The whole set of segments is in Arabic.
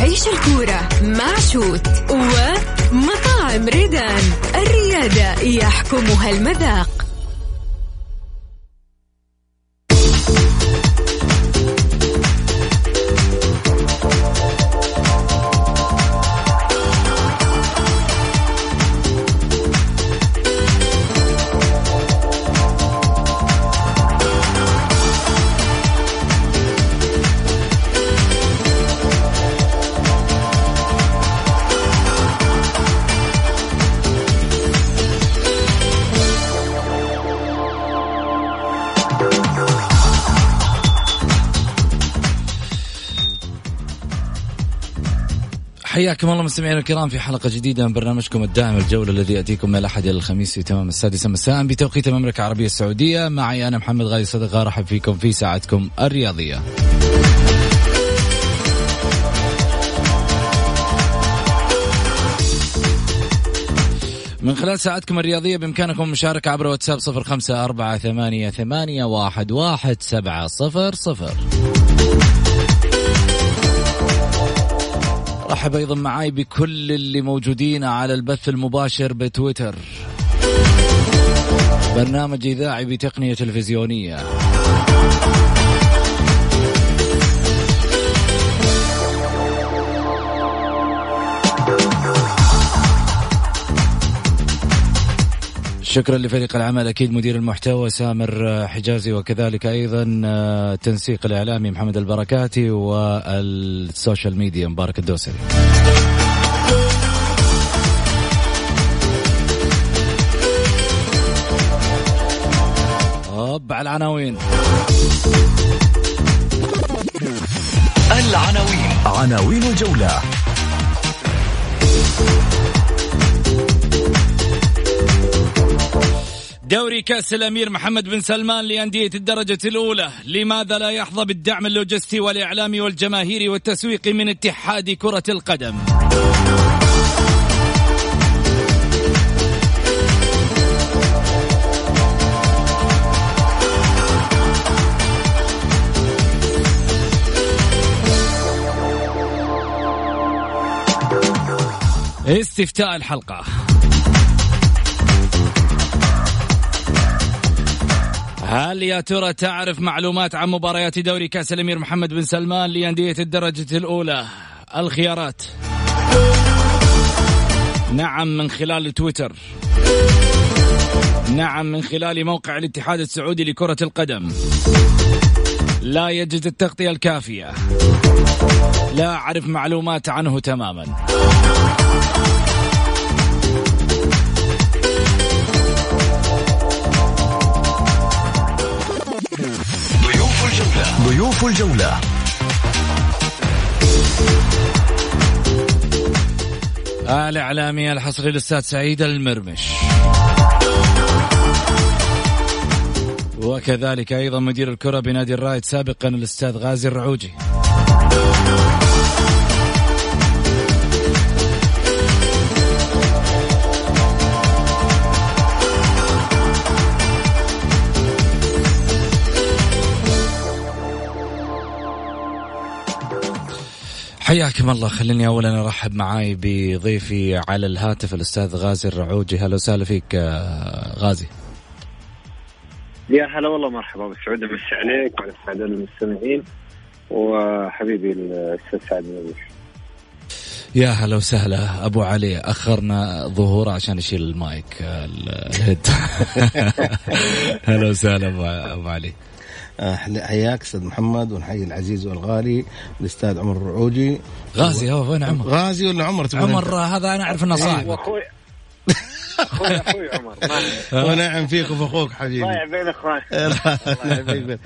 عيش الكورة مع شوت ومطاعم ريدان. الريادة يحكمها المذاق. حياكم الله مستمعينا الكرام في حلقة جديدة من برنامجكم الدائم الجولة الذي يأتيكم من الأحد إلى الخميس في تمام السادسة مساء بتوقيت المملكة العربية السعودية. معي أنا محمد غالي صدقة أرحب فيكم في ساعتكم الرياضية. من خلال ساعتكم الرياضية بإمكانكم المشاركة عبر واتساب صفر خمسة أربعة ثمانية, ثمانية واحد, واحد سبعة صفر صفر. رحب أيضا معاي بكل اللي موجودين على البث المباشر بتويتر. برنامج إذاعي بتقنية تلفزيونية. شكرا لفريق العمل. أكيد مدير المحتوى سامر حجازي وكذلك أيضا آه، تنسيق الإعلامي محمد البركاتي وال social media. مبارك الدوسري. هوب على العناوين. العناوين. عناوين الجولة. دوري كأس الأمير محمد بن سلمان لأندية الدرجة الأولى. لماذا لا يحظى بالدعم اللوجستي والإعلامي والجماهيري والتسويقي من اتحاد كرة القدم؟ استفتاء الحلقة. هل يا ترى تعرف معلومات عن مباريات دوري كأس الأمير محمد بن سلمان لأندية الدرجة الأولى؟ الخيارات. نعم من خلال تويتر. نعم من خلال موقع الاتحاد السعودي لكرة القدم. لا يجد التغطية الكافية. لا أعرف معلومات عنه تماما. ضيوف الجولة. الإعلامي الحصري الأستاذ سعيد المرمش. وكذلك أيضا مدير الكرة بنادي الرايد سابقا الأستاذ غازي الرعوجي. حياكم الله. خليني اولا أرحب معاي بضيفي على الهاتف الأستاذ غازي الرعوجي. هلا وسهلا فيك آه، غازي. يا هلا والله مرحبا ابو سعود امسي عليك وعلى الساده المستمعين وحبيبي الأستاذ سعد يا هلا وسهلا. أبو علي أخرنا ظهوره عشان يشيل المايك آه، الهيد. هلا وسهلا أبو- أبو علي. حياك أستاذ محمد ونحيي العزيز والغالي الأستاذ عمر الرعوجي. غازي هو وين عمر؟ غازي ولا عمر؟ عمر هذا أنا أعرف إنه صاحبك أخوي أخوي عمر. ونعم فيك وفي أخوك حبيبي. ضايع بين إخوان. الله يحفظك.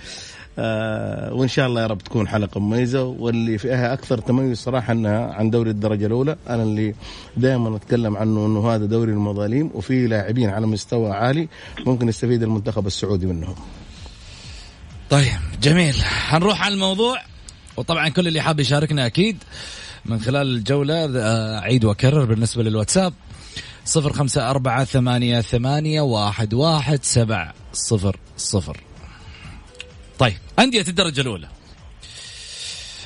آه وإن شاء الله يا رب تكون حلقة مميزة واللي فيها أكثر تميز صراحة إنها عن دوري الدرجة الأولى. أنا اللي دائما أتكلم عنه إنه هذا دوري المظاليم وفي لاعبين على مستوى عالي ممكن يستفيد المنتخب السعودي منهم. طيب جميل. حنروح على الموضوع وطبعا كل اللي حاب يشاركنا أكيد من خلال الجولة آه، أعيد وأكرر بالنسبة للواتساب صفر خمسة أربعة ثمانية ثمانية واحد واحد سبع صفر صفر. طيب أندية الدرجة الأولى.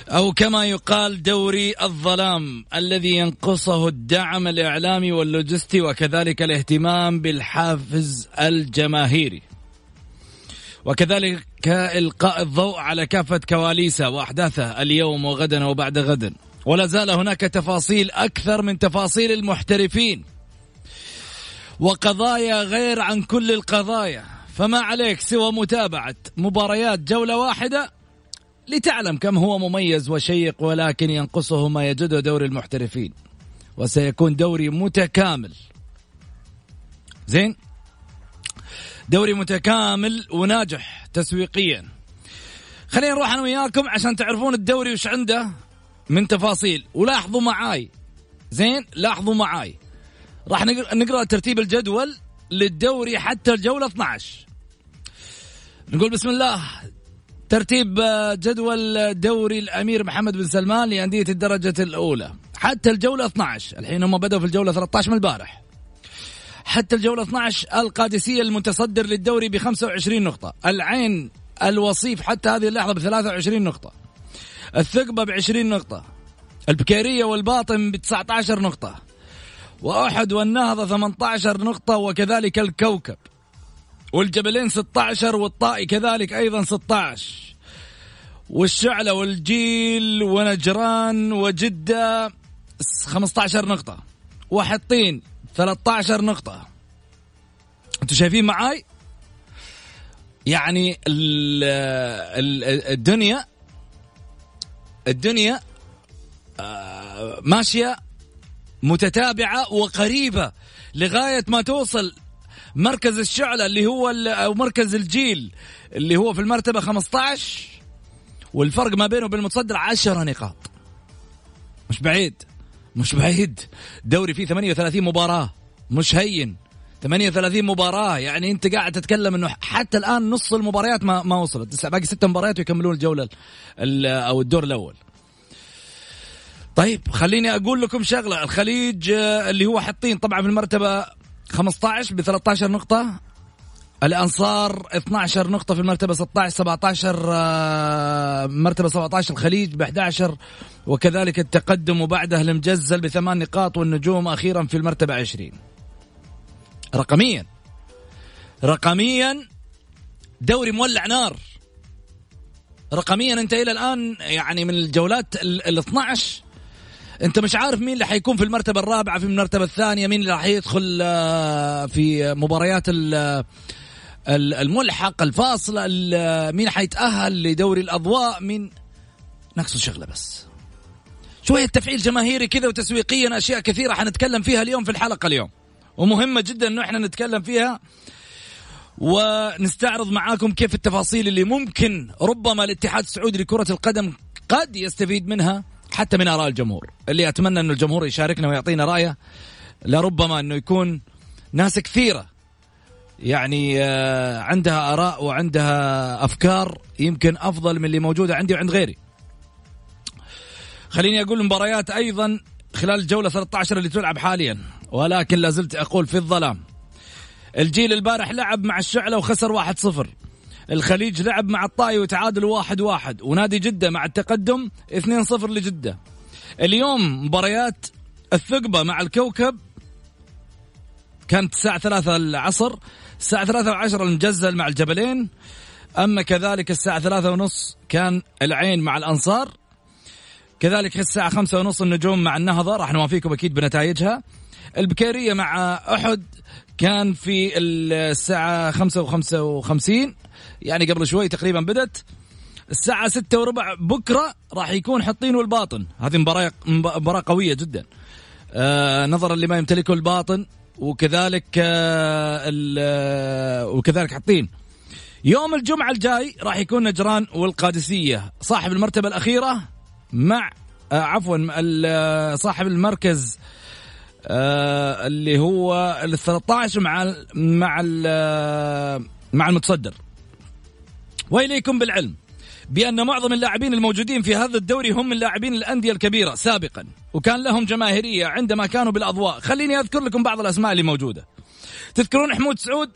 أو كما يقال دوري الظلام الذي ينقصه الدعم الإعلامي واللوجستي وكذلك الاهتمام بالحافز الجماهيري. وكذلك إلقاء الضوء على كافة كواليسه وأحداثه اليوم وغدا وبعد غد. ولا زال هناك تفاصيل أكثر من تفاصيل المحترفين. وقضايا غير عن كل القضايا. فما عليك سوى متابعة مباريات جولة واحدة لتعلم كم هو مميز وشيق ولكن ينقصه ما يجده دوري المحترفين. وسيكون دوري متكامل. زين؟ دوري متكامل وناجح تسويقيا. خلينا نروح أنا وياكم عشان تعرفون الدوري وش عنده من تفاصيل. ولاحظوا معاي. زين لاحظوا معاي. راح نقرأ ترتيب الجدول للدوري حتى الجولة 12 نقول بسم الله. ترتيب آه، جدول دوري الأمير محمد بن سلمان لأندية الدرجة الأولى. حتى الجولة 12 الحين هم بدأوا في الجولة 13 من البارح. حتى الجولة 12 القادسية المتصدر للدوري ب 25 نقطة. العين الوصيف حتى هذه اللحظة ب 23 نقطة. الثقبة ب 20 نقطة. البكيرية والباطن ب 19 نقطة. وأحد والنهضة 18 نقطة وكذلك الكوكب. والجبلين 16 والطائي كذلك أيضا 16 والشعلة والجيل ونجران وجدة 15 نقطة. وحطين 13 نقطة. أنتم شايفين معاي؟ يعني الدنيا الدنيا آه، ماشية متتابعة وقريبة لغاية ما توصل مركز الشعلة اللي هو أو مركز الجيل اللي هو في المرتبة 15 والفرق ما بينه وبين المتصدر 10 نقاط. مش بعيد. مش بعيد دوري فيه 38 مباراة. مش هين. 38 مباراة. يعني أنت قاعد تتكلم أنه حتى الآن نص المباريات ما ما وصلت. باقي ست مباريات ويكملون الجولة أو الدور الأول. طيب خليني أقول لكم شغلة. الخليج آه، اللي هو حاطين طبعا في المرتبة 15 ب 13 نقطة. الأنصار 12 نقطة في المرتبة 16 17 آه، مرتبة 17 الخليج ب 11 وكذلك التقدم وبعده المجزل بثمان نقاط والنجوم أخيرا في المرتبة 20 رقميا رقميا دوري مولع نار. رقميا انت إلى الآن يعني من الجولات ال 12 انت مش عارف مين اللي حيكون في المرتبة الرابعة في المرتبة الثانية مين اللي راح يدخل آه، في مباريات الملحق الفاصله مين حيتأهل لدوري الأضواء؟ مين؟ نقص شغلة بس. شوية تفعيل جماهيري كذا وتسويقيا أشياء كثيرة حنتكلم فيها اليوم في الحلقة اليوم. ومهمة جدا إنه إحنا نتكلم فيها. ونستعرض معاكم كيف التفاصيل اللي ممكن ربما الاتحاد السعودي لكرة القدم قد يستفيد منها حتى من آراء الجمهور. اللي أتمنى إنه الجمهور يشاركنا ويعطينا رأيه لربما إنه يكون ناس كثيرة يعني آه، عندها آراء وعندها أفكار يمكن أفضل من اللي موجودة عندي وعند غيري. خليني أقول مباريات أيضا خلال الجولة 13 اللي تلعب حاليا ولكن لازلت أقول في الظلام. الجيل البارح لعب مع الشعلة وخسر واحد صفر. الخليج لعب مع الطائي وتعادل واحد واحد ونادي جدة مع التقدم اثنين صفر لجدة. اليوم مباريات الثقبة مع الكوكب كانت الساعة ثلاثة العصر. الساعة ثلاثة وعشرة المجزل مع الجبلين. أما كذلك الساعة ثلاثة ونص كان العين مع الأنصار. كذلك الساعة خمسة ونص النجوم مع النهضة. راح نوافيكم أكيد بنتائجها. البكيرية مع أحد كان في الساعة خمسة وخمسة وخمسين. يعني قبل شوي تقريبا بدت الساعة ستة وربع بكرة راح يكون حطين والباطن. هذه مباراة مباراة قوية جدا. آه نظرا لما يمتلكه الباطن. وكذلك آه, آه، وكذلك حطين. يوم الجمعة الجاي راح يكون نجران والقادسية. صاحب المرتبة الأخيرة مع آه عفوا صاحب المركز اللي هو ال 13 مع مع مع المتصدر. وإليكم بالعلم. بأن معظم اللاعبين الموجودين في هذا الدوري هم من لاعبين الأندية الكبيرة سابقا. وكان لهم جماهيرية عندما كانوا بالأضواء. خليني أذكر لكم بعض الأسماء اللي موجودة. تذكرون حمود سعود؟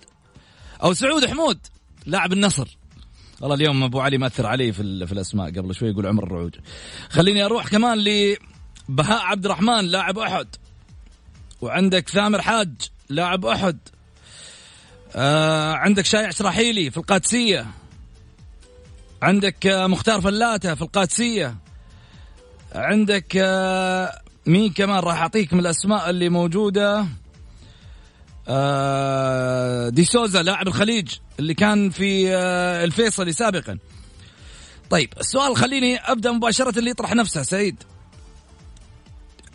أو سعود حمود لاعب النصر. والله اليوم أبو علي مأثر علي في, في الأسماء. قبل شوي يقول عمر الرعوج خليني أروح كمان لبهاء عبد الرحمن لاعب أحد. وعندك ثامر حاج لاعب أحد. آه عندك شايع شراحيلي في القادسية. عندك آه مختار فلاته في القادسية. عندك آه مين كمان راح أعطيك من الأسماء اللي موجودة؟ آه دي سوزا لاعب الخليج اللي كان في الفيصلي سابقا. طيب السؤال خليني أبدأ مباشرة اللي يطرح نفسه سعيد.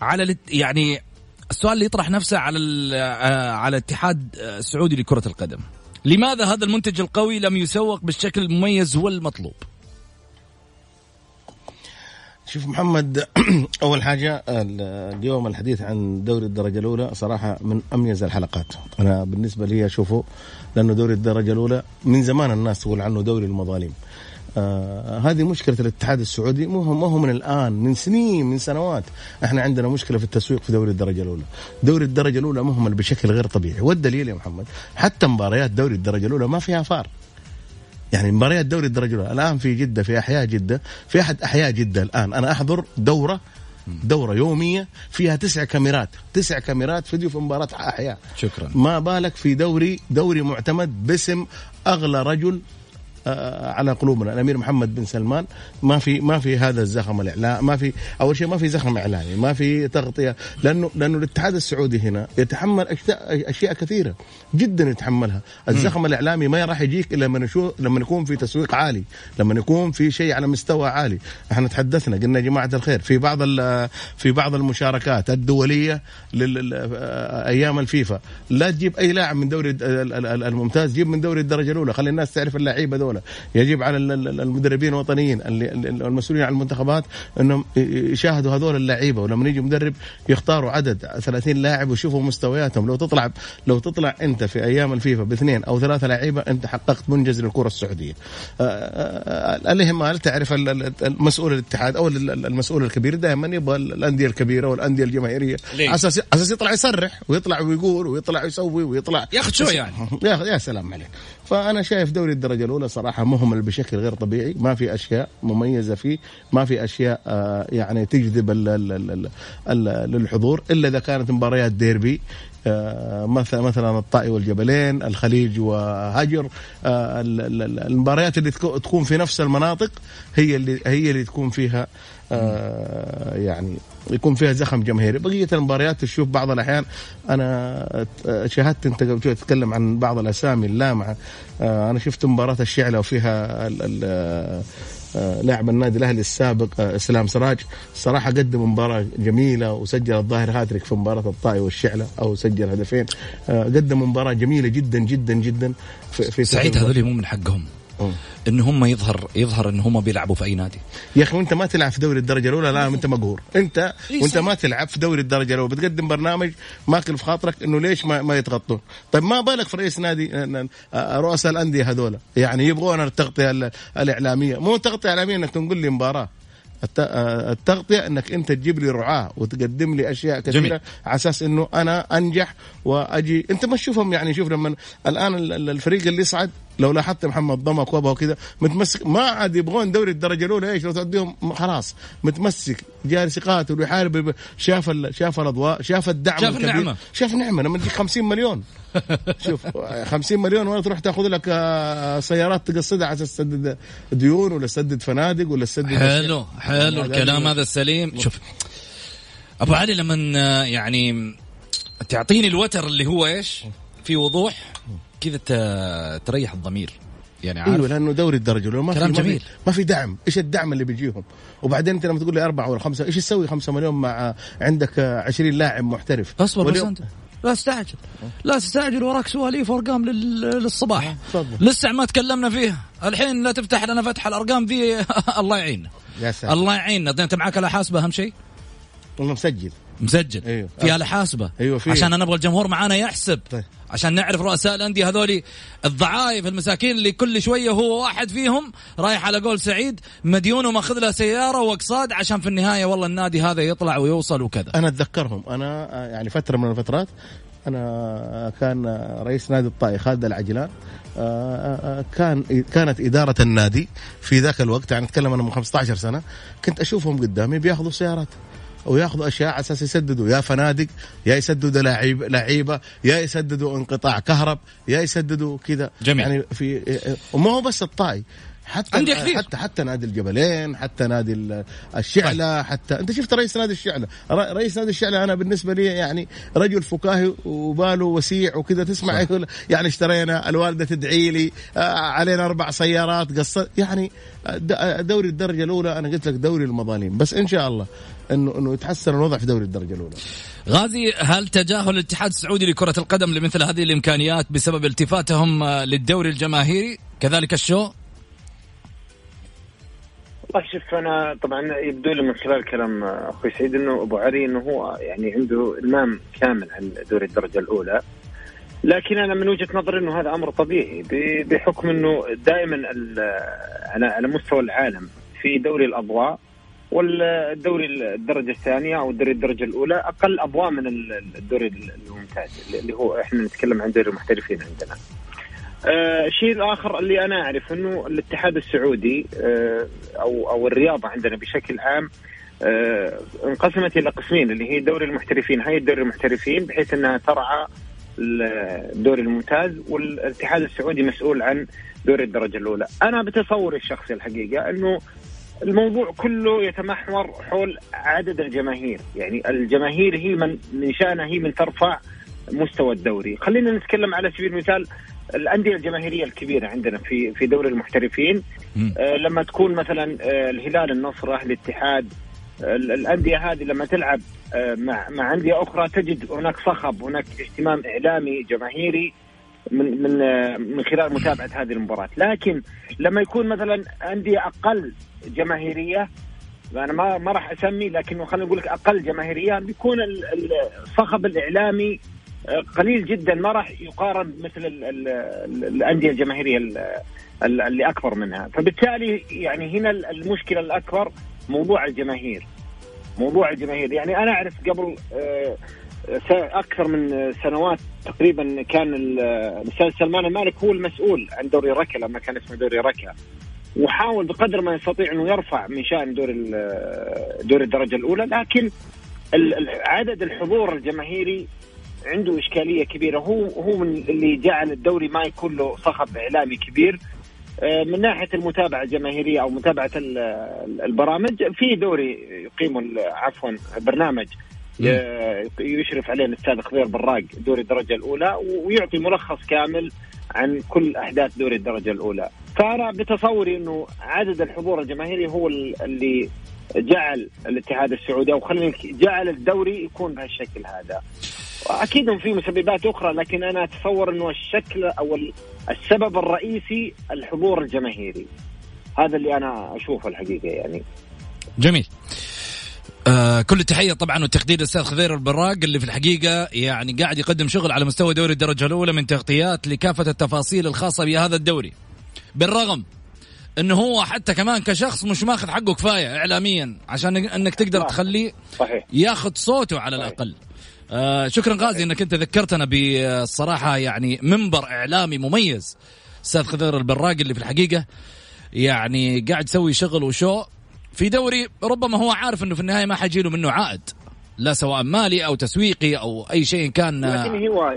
على يعني السؤال اللي يطرح نفسه على على الاتحاد السعودي لكرة القدم. لماذا هذا المنتج القوي لم يسوق بالشكل المميز والمطلوب؟ شوف محمد أول حاجة ال- اليوم الحديث عن دوري الدرجة الأولى صراحة من أميز الحلقات. أنا بالنسبة لي أشوفه لأنه دوري الدرجة الأولى من زمان الناس تقول عنه دوري المظالم. آه هذه مشكلة الاتحاد السعودي. مو هو ما هو من الآن من سنين من سنوات إحنا عندنا مشكلة في التسويق في دوري الدرجة الأولى. دوري الدرجة الأولى مهمل بشكل غير طبيعي. والدليل يا محمد حتى مباريات دوري الدرجة الأولى ما فيها فار. يعني مباريات دوري الدرجة الأولى الآن في جدة في أحياء جدة في أحد أحياء جدة الآن. أنا أحضر دورة دورة يومية فيها تسع كاميرات تسع كاميرات فيديو في مباراة أحياء. شكرا. ما بالك في دوري دوري معتمد باسم أغلى رجل على قلوبنا. الأمير محمد بن سلمان ما في ما في هذا الزخم الاعلام ما في أول شيء ما في زخم اعلامي ما في تغطية. لأنه لأنه الاتحاد السعودي هنا يتحمل أشياء كثيرة جدا يتحملها. الزخم الإعلامي ما راح يجيك إلا لما لما يكون في تسويق عالي لما يكون في شيء على مستوى عالي. إحنا تحدثنا قلنا يا جماعة الخير في بعض في بعض المشاركات الدولية آه، أيام الفيفا. لا تجيب أي لاعب من دوري ال- ال- ال- الممتاز جيب من دوري الدرجة الأولى. خلي الناس تعرف اللعيبة دول. يجب على ال- ال- المدربين الوطنيين المسؤولين عن المنتخبات انهم يشاهدوا هذول اللعيبة ولما يجي مدرب يختاروا عدد 30 لاعب ويشوفوا مستوياتهم. لو تطلع لو تطلع انت في أيام الفيفا باثنين أو ثلاثة لعيبة انت حققت منجز للكرة السعودية. آه، آه، الاهمال تعرف المسؤول الاتحاد أو ال- ال- المسؤول الكبير؟ دائما يبغى الأندية الكبيرة والأندية الجماهيرية؟ على أساس أساس يطلع يصرح ويطلع ويقول ويطلع يسوي ويطلع ياخذ شو يعني؟ يا سلام عليك. فأنا شايف دوري الدرجة الأولى صراحة مهمل بشكل غير طبيعي. ما في أشياء مميزة فيه ما في أشياء آه، يعني تجذب للحضور إلا إذا كانت مباريات ديربي آه، مثلا مثلا الطائي والجبلين الخليج وهجر آه، ال- ال- ال- المباريات اللي تكو- تكون في نفس المناطق هي اللي هي اللي تكون فيها يعني يكون فيها زخم جماهيري. بقية المباريات تشوف بعض الأحيان أنا شاهدت أنت قبل شوي تتكلم عن بعض الأسامي اللامعه آه، أنا شفت مباراة الشعله وفيها ال- ال- آه، لاعب النادي الأهلي السابق آه، إسلام سراج. صراحة قدم مباراة جميلة وسجل الظاهر هاتريك في مباراة الطائي والشعلة أو سجل هدفين. قدم مباراة جميلة جدا جدا جدا في, سعيد هذول مو من حقهم. إن هم يظهر يظهر إن هم بيلعبوا في أي نادي. يا أخي وأنت ما تلعب في دوري الدرجة الأولى لا أنت مقهور. انت وأنت. ما تلعب في دوري الدرجة الأولى بتقدم برنامج ماكل في خاطرك إنه ليش ما, ما يتغطون؟ طيب ما بالك في رئيس نادي رؤساء الأندية هذول؟ يعني يبغون التغطية ال- الإعلامية. مو تغطية إعلامية إنك تنقل لي مباراة. الت- التغطية إنك أنت تجيب لي رعاة وتقدم لي أشياء كثيرة جميل. على أساس إنه أنا أنجح وأجي. أنت ما تشوفهم يعني شوف لما الآن ال- ال- الفريق اللي يصعد لو لاحظت محمد ضمك كوبا وكذا متمسك ما عاد يبغون دوري الدرجة الأولى إيش؟ لو توديهم خلاص. متمسك جالس يقاتل ويحارب شاف ال- شاف الأضواء شاف الدعم شاف الكبير. النعمة. شاف نعمة لما تجيك 50 مليون. شوف 50 مليون ولا تروح تاخذ لك آه، سيارات تقصدها أساس تسدد ديون ولا تسدد فنادق ولا تسدد حلو حلو الكلام هذا السليم. شوف أبو علي لما آه، يعني تعطيني الوتر اللي هو إيش؟ في وضوح. كذا تريح الضمير. يعني عارف؟ أيوه لأنه دوري الدرجة الاولى ما في كلام في- جميل. ما في دعم. إيش الدعم اللي بيجيهم؟ وبعدين أنت لما تقول لي أربعة ولا خمسة إيش تسوي خمسة مليون مع عندك آه، 20 لاعب محترف؟ اصبر بس أنت. لا تستعجل. لا تستعجل وراك سواليف وأرقام لل- للصباح. لسه ما تكلمنا فيها. الحين لا تفتح لنا فتح الأرقام ذي الله يعيننا يا ساتر. الله يعيننا انت معك اله حاسبة أهم شيء؟ والله مسجل. مسجل. أيوه. في اله حاسبة. أيوه، في. عشان نبغى الجمهور معانا يحسب. طيب. عشان نعرف رؤساء الأندية هذولي الضعايف المساكين اللي كل شوية هو واحد فيهم رايح على قول سعيد مديون وماخذ له سيارة واقساط عشان في النهاية والله النادي هذا يطلع ويوصل وكذا. أنا أتذكرهم. أنا آه، يعني فترة من الفترات أنا آه، كان آه، رئيس نادي الطائي خالد العجلان كان كانت إدارة النادي في ذاك الوقت يعني أتكلم أنا من 15 سنة كنت أشوفهم قدامي بيأخذوا سيارات. وياخذوا أشياء على أساس يسددوا يا فنادق يا يسددوا لعيب لعيبة يا يسددوا انقطاع كهرب يا يسددوا كذا. جميل. يعني في وما هو بس الطائي. حتى عندي كثير. حتى حتى نادي الجبلين حتى نادي ال- الشعلة حتى أنت شفت رئيس نادي الشعلة؟ ر- رئيس نادي الشعلة أنا بالنسبة لي يعني رجل فكاهي وباله وسيع وكذا تسمع يقول يعني اشترينا الوالدة تدعي لي آه، علينا أربع سيارات قصت يعني د- دوري الدرجة الأولى أنا قلت لك دوري المظالم. بس إن شاء الله انه إنه يتحسن الوضع في دوري الدرجة الأولى. غازي هل تجاهل الاتحاد السعودي لكرة القدم لمثل هذه الإمكانيات بسبب التفاتهم آه، للدوري الجماهيري؟ كذلك الشو؟ والله شوف أنا طبعا يبدو لي من خلال كلام أخوي سعيد إنه أبو علي إنه هو يعني عنده إلمام كامل عن دوري الدرجة الأولى لكن أنا من وجهة نظري إنه هذا أمر طبيعي بحكم إنه دائما على على مستوى العالم في دوري الأضواء والدوري الدرجة الثانية أو الدوري الدرجة الأولى أقل أضواء من ال- الدوري الممتاز اللي هو إحنا نتكلم عن دوري المحترفين عندنا. آه، الشيء الآخر اللي أنا أعرف إنه الاتحاد السعودي آه، أو أو الرياضة عندنا بشكل عام آه، انقسمت إلى قسمين اللي هي دوري المحترفين. هي دوري المحترفين بحيث إنها ترعى الدوري الممتاز والاتحاد السعودي مسؤول عن دوري الدرجة الأولى. أنا بتصوري الشخصي الحقيقة إنه الموضوع كله يتمحور حول عدد الجماهير. يعني الجماهير هي من من شأنها هي من ترفع مستوى الدوري. خلينا نتكلم على سبيل المثال الأندية الجماهيرية الكبيرة عندنا في في دوري المحترفين. آه لما تكون مثلا آه الهلال النصر أهل الاتحاد آه الأندية هذه لما تلعب آه مع مع أندية أخرى تجد هناك صخب هناك اهتمام إعلامي جماهيري من من آه من خلال متابعة هذه المباراة لكن لما يكون مثلا أندية أقل جماهيرية أنا ما ما راح أسمي لكنه خلينا نقول لك أقل جماهيرية بيكون ال- ال- الصخب الإعلامي قليل جدا ما راح يقارن مثل ال ال ال الأندية الجماهيرية ال- ال- اللي أكبر منها. فبالتالي يعني هنا ال- المشكلة الأكبر موضوع الجماهير. موضوع الجماهير. يعني أنا أعرف قبل آه، أكثر من سنوات تقريبا كان ال- الأستاذ سلمان المالك هو المسؤول عن دوري ركا لما كان اسمه دوري ركا وحاول بقدر ما يستطيع أنه يرفع من شأن دور ال- دور الدرجة الأولى لكن عدد الحضور الجماهيري عنده إشكالية كبيرة. هو هو من اللي جعل الدوري ما يكون له صخب إعلامي كبير. آه، من ناحية المتابعة الجماهيرية أو متابعة ال- ال- البرامج في دوري يقيم ال- عفوا برنامج ي- يشرف عليه الأستاذ خضير براق دوري الدرجة الأولى ويعطي ملخص كامل عن كل أحداث دوري الدرجة الأولى. فانا بتصوري إنه عدد الحضور الجماهيري هو ال- اللي جعل الاتحاد السعودي أو خلينا جعل الدوري يكون بهالشكل هذا. أكيد في مسببات أخرى لكن أنا أتصور إنه الشكل أو ال- السبب الرئيسي الحضور الجماهيري. هذا اللي أنا أشوفه الحقيقة يعني. جميل. آه كل التحية طبعا والتقدير للاستاذ خضير البراق اللي في الحقيقة يعني قاعد يقدم شغل على مستوى دوري الدرجة الأولى من تغطيات لكافة التفاصيل الخاصة بهذا الدوري. بالرغم إنه هو حتى كمان كشخص مش ماخذ حقه كفاية اعلاميا عشان إنك تقدر صح. تخليه ياخذ صوته على صحيح. الأقل. آه شكرا غازي إنك أنت ذكرتنا بالصراحه يعني منبر إعلامي مميز. أستاذ خضير البراق اللي في الحقيقة يعني قاعد يسوي شغل وشو في دوري ربما هو عارف إنه في النهاية ما حيجيله منه عائد. لا سواء مالي أو تسويقي أو أي شيء كان لكن هو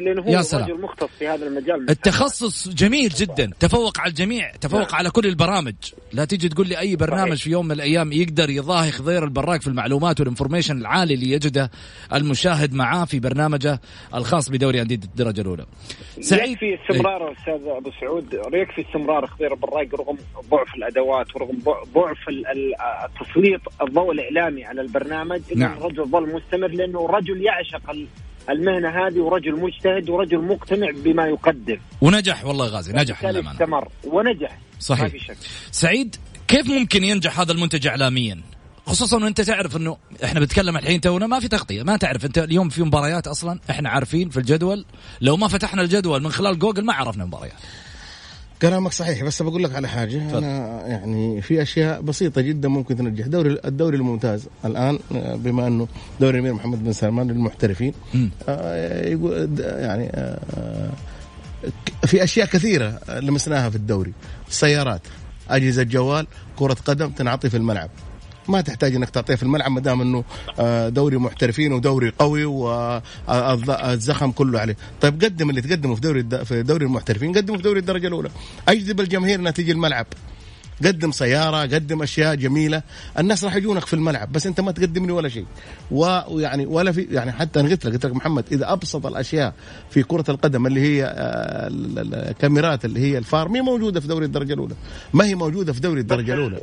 لأنه هو. رجل مختص في هذا المجال التخصص جميل جدا تفوق على الجميع تفوق نعم. على كل البرامج لا تيجي تقول لي أي برنامج صحيح. في يوم من الأيام يقدر يضاهي خضير البراق في المعلومات والانفورميشن العالي اللي يجده المشاهد معاه في برنامجه الخاص بدوري أندية الدرجة الأولى سعيد يكفي استمرار أستاذ أبو سعود يكفي استمرار خضير بالرايق رغم ضعف الأدوات ورغم ضعف ال- ال- التسليط الضوء الإعلامي على البرنامج نعم. الرجل ظل مستمر لأنه رجل يعشق ال- المهنة هذه ورجل مجتهد ورجل مقتنع بما يقدم. ونجح والله غازي نجح للأمانة. استمر. ونجح. صحيح. ما في شك. سعيد كيف ممكن ينجح هذا المنتج اعلاميا؟ خصوصا وانت تعرف إنه إحنا بنتكلم الحين تونا ما في تغطية. ما تعرف أنت اليوم في مباريات أصلا إحنا عارفين في الجدول. لو ما فتحنا الجدول من خلال جوجل ما عرفنا مباريات. كلامك صحيح بس بقول لك على حاجة تفضل. أنا يعني في أشياء بسيطة جدا ممكن تنجح دوري الدوري الممتاز الآن آه، بما أنه دوري الأمير محمد بن سلمان للمحترفين. آه، يقول يعني آه، في أشياء كثيرة لمسناها في الدوري السيارات أجهزة جوال كرة قدم تنعطي في الملعب ما تحتاج إنك تعطيه في الملعب ما دام إنه آه، دوري محترفين ودوري قوي والزخم كله عليه، طيب قدم اللي تقدمه في دوري في دوري المحترفين قدمه في دوري الدرجة الأولى، أجذب الجماهير انها تيجي الملعب. قدم سيارة قدم أشياء جميلة. الناس راح يجونك في الملعب بس أنت ما تقدم لي ولا شيء. ويعني ولا في يعني حتى أنا قلت لك قلت لك محمد إذا أبسط الأشياء في كرة القدم اللي هي آه، ال- ال- الكاميرات اللي هي الفار ما موجودة في دوري الدرجة الأولى. ما هي موجودة في دوري الدرجة الأولى.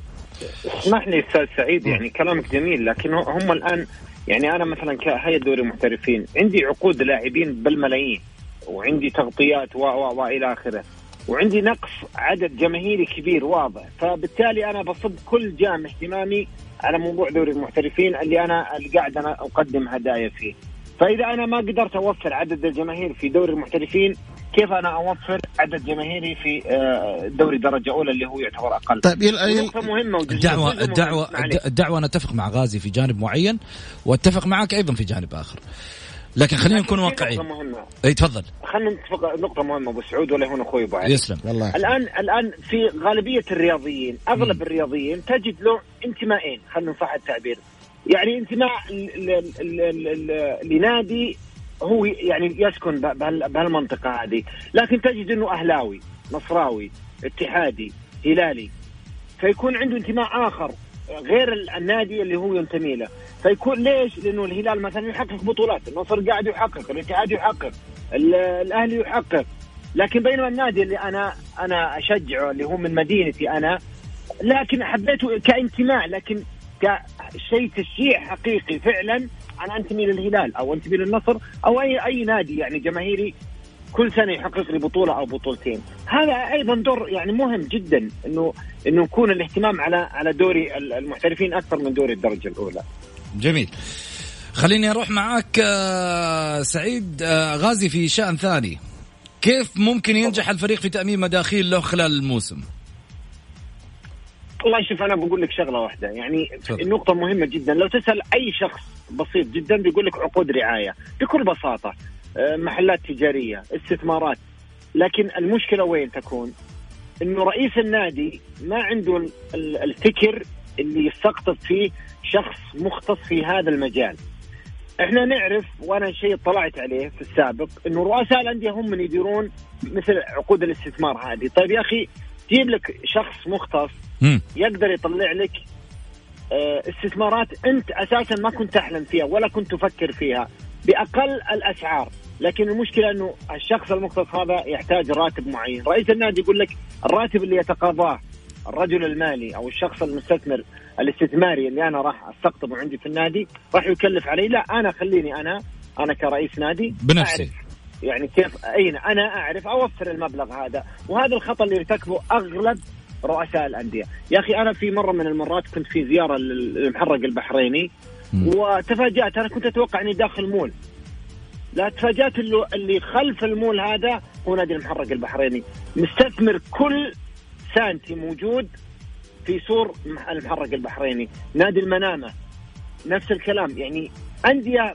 اسمح لي أستاذ سعيد يعني كلامك جميل لكن هم الآن يعني أنا مثلا كهيئه دوري محترفين عندي عقود لاعبين بالملايين وعندي تغطيات و و وإلى آخره. وعندي نقص عدد جماهيري كبير واضح. فبالتالي أنا بصب كل جام اهتمامي على موضوع دوري المحترفين اللي أنا اللي قاعد أنا أقدم هدايا فيه. فإذا أنا ما قدرت أوفر عدد الجماهير في دوري المحترفين كيف أنا أوفر عدد جماهيري في آه، دوري درجة أولى اللي هو يعتبر أقل؟ طيب يل... يل... نقطة مهمة وجزء- الدعوة جزء مهم. الدعوة معليش. الدعوة أنا أتفق مع غازي في جانب معين وأتفق معك أيضا في جانب آخر. لكن خلينا نكون واقعيين. نقطة مهمة. أي تفضل. خلينا نتفق نقطة مهمة أبو سعود ولا هنا أخوي أبو علي يسلم. والله الآن الآن في غالبية الرياضيين أغلب الرياضيين تجد له انتمائين خلينا نصح التعبير. يعني انتماء لنادي هو يعني يسكن ب- بهال- بهالمنطقة هذه. لكن تجد أنه أهلاوي نصراوي اتحادي هلالي. فيكون عنده انتماء آخر غير ال- النادي اللي هو ينتمي له. فيكون ليش؟ لأنه الهلال مثلا يحقق بطولات، النصر قاعد يحقق، الاتحاد يحقق، ال- الأهلي يحقق، لكن بينما النادي اللي أنا أنا أشجعه اللي هو من مدينتي أنا لكن حبيته كانتماء لكن كشيء تشجيع حقيقي فعلا أنا أنتمي للهلال أو أنتمي للنصر أو أي أي نادي يعني جماهيري كل سنة يحقق لي بطولة أو بطولتين. هذا أيضا دور يعني مهم جدا إنه إنه يكون الاهتمام على على دوري المحترفين أكثر من دوري الدرجة الأولى. جميل. خليني أروح معك آه، سعيد آه، غازي في شأن ثاني. كيف ممكن ينجح الفريق في تأمين مداخيل له خلال الموسم؟ والله شوف أنا بقول لك شغلة واحدة. يعني. النقطه مهمة جدا. لو تسأل أي شخص بسيط جدا بيقول لك عقود رعاية بكل بساطة. آه، محلات تجارية استثمارات. لكن المشكلة وين تكون؟ إنه رئيس النادي ما عنده ال- ال- الفكر اللي يستقطب فيه شخص مختص في هذا المجال. إحنا نعرف وأنا شيء طلعت عليه في السابق إنه رؤساء الأندية هم من يديرون مثل عقود الاستثمار هذه، طيب يا أخي جيب لك شخص مختص. يقدر يطلع لك آه، استثمارات أنت أساسا ما كنت تحلم فيها ولا كنت تفكر فيها بأقل الأسعار لكن المشكلة إنه الشخص المختص هذا يحتاج راتب معين رئيس النادي يقول لك الراتب اللي يتقاضاه الرجل المالي أو الشخص المستثمر الاستثماري اللي أنا راح أستقطبه عندي في النادي راح يكلف علي لا أنا خليني أنا أنا كرئيس نادي بنفسي. أعرف يعني كيف اين أنا أعرف أوفر المبلغ هذا وهذا الخطأ اللي يرتكبه أغلب رؤساء الأندية يا أخي أنا في مرة من المرات كنت في زيارة للمحرق البحريني. وتفاجأت أنا كنت أتوقع إني داخل مول لا تفاجأت اللي خلف المول هذا هو نادي المحرق البحريني مستثمر كل سانتي موجود في سور المح- المحرق البحريني. نادي المنامة. نفس الكلام. يعني أندية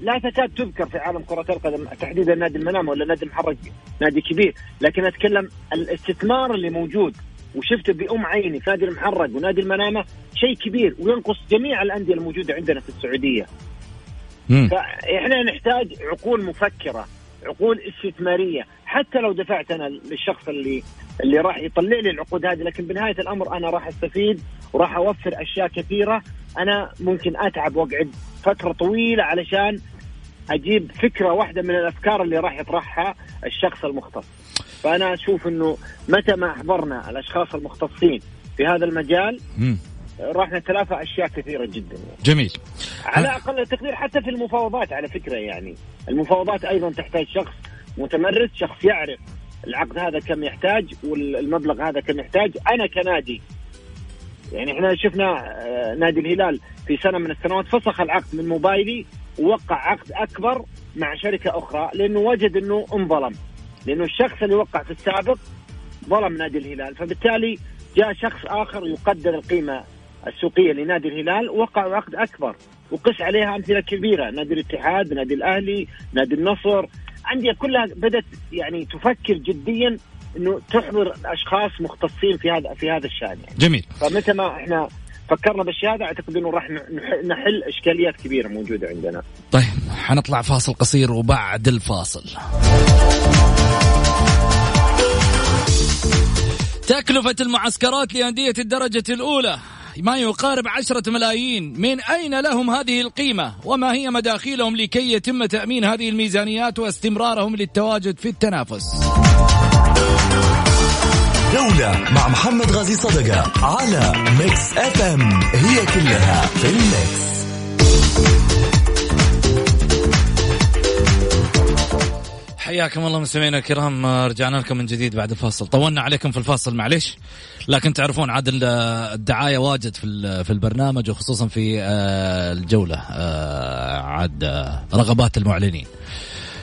لا تكاد تذكر في عالم كرة القدم تحديدا نادي المنامة ولا نادي المحرق نادي كبير. لكن أتكلم الاستثمار اللي موجود. وشفته بأم عيني في نادي المحرق ونادي المنامة شيء كبير. وينقص جميع الأندية الموجودة عندنا في السعودية. مم. فإحنا نحتاج عقول مفكرة. عقول استثمارية. حتى لو دفعت أنا للشخص اللي اللي راح يطلع لي العقود هذه لكن بنهاية الأمر أنا راح أستفيد وراح أوفر أشياء كثيرة. أنا ممكن أتعب وأقعد فترة طويلة علشان أجيب فكرة واحدة من الأفكار اللي راح يطرحها الشخص المختص. فأنا أشوف إنه متى ما أحضرنا الأشخاص المختصين في هذا المجال رحنا ثلاثة أشياء كثيرة جدا. يعني. جميل. على أقل تقدير حتى في المفاوضات على فكرة يعني. المفاوضات أيضا تحتاج شخص متمرس شخص يعرف العقد هذا كم يحتاج والمبلغ هذا كم يحتاج. أنا كنادي يعني إحنا شفنا آه، نادي الهلال في سنة من السنوات فسخ العقد من موبايلي ووقع عقد أكبر مع شركة أخرى لأنه وجد أنه انظلم. لأنه الشخص اللي وقع في السابق ظلم نادي الهلال. فبالتالي جاء شخص آخر يقدر القيمة السوقية لنادي الهلال وقع عقد أكبر وقس عليها أمثلة كبيرة. نادي الاتحاد نادي الأهلي نادي النصر. أندية كلها بدأت يعني تفكر جديا إنه تحضر أشخاص مختصين في هذا في هذا الشأن يعني. جميل. فمتى ما إحنا فكرنا بالشيء هذا أعتقد إنه راح نح- نحل إشكاليات كبيرة موجودة عندنا. طيب حنطلع فاصل قصير وبعد الفاصل. تكلفة المعسكرات لأندية الدرجة الأولى. ما يقارب عشرة ملايين. من أين لهم هذه القيمة؟ وما هي مداخيلهم لكي يتم تأمين هذه الميزانيات واستمرارهم للتواجد في التنافس؟ جولة مع محمد غازي صدقة على Mix FM هي كلها في ال mix حياكم الله مستمعينا الكرام. رجعنا لكم من جديد بعد الفاصل. طولنا عليكم في الفاصل معليش. لكن تعرفون عاد ال- الدعاية واجد في في البرنامج وخصوصا في آه، الجولة. آه، عاد آه، رغبات المعلنين.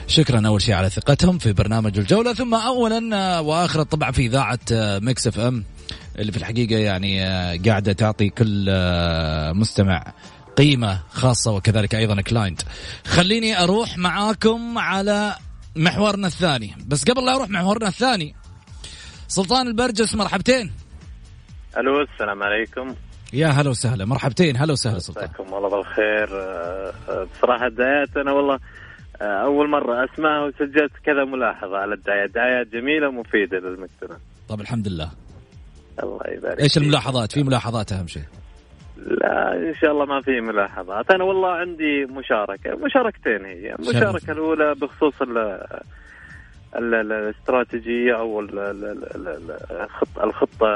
شكرا أول شيء على ثقتهم في برنامج الجولة. ثم اولا آه، واخرا طبعا في إذاعة آه، Mix FM اللي في الحقيقة يعني آه، قاعدة تعطي كل آه، مستمع قيمة خاصة وكذلك أيضا client خليني أروح معاكم على محورنا الثاني. بس قبل لا أروح محورنا الثاني سلطان البرجس مرحبتين. ألو السلام عليكم. يا هلا وسهلا مرحبتين هلا وسهلا سلطان. مساكم الله بالخير. بصراحة الدعايات أنا والله أول مرة اسمعها وسجلت كذا ملاحظة على الدعايات دعايات جميلة ومفيدة للمجتمع. طب الحمد لله. الله يبارك إيش. الملاحظات؟ في ملاحظات أهم شيء. لا إن شاء الله ما في ملاحظات. أنا والله عندي مشاركة مشاركتين هي. المشاركه الأولى بخصوص ال ال- ال- الاستراتيجية أو ال- ال- ال- ال- الخطه الخطة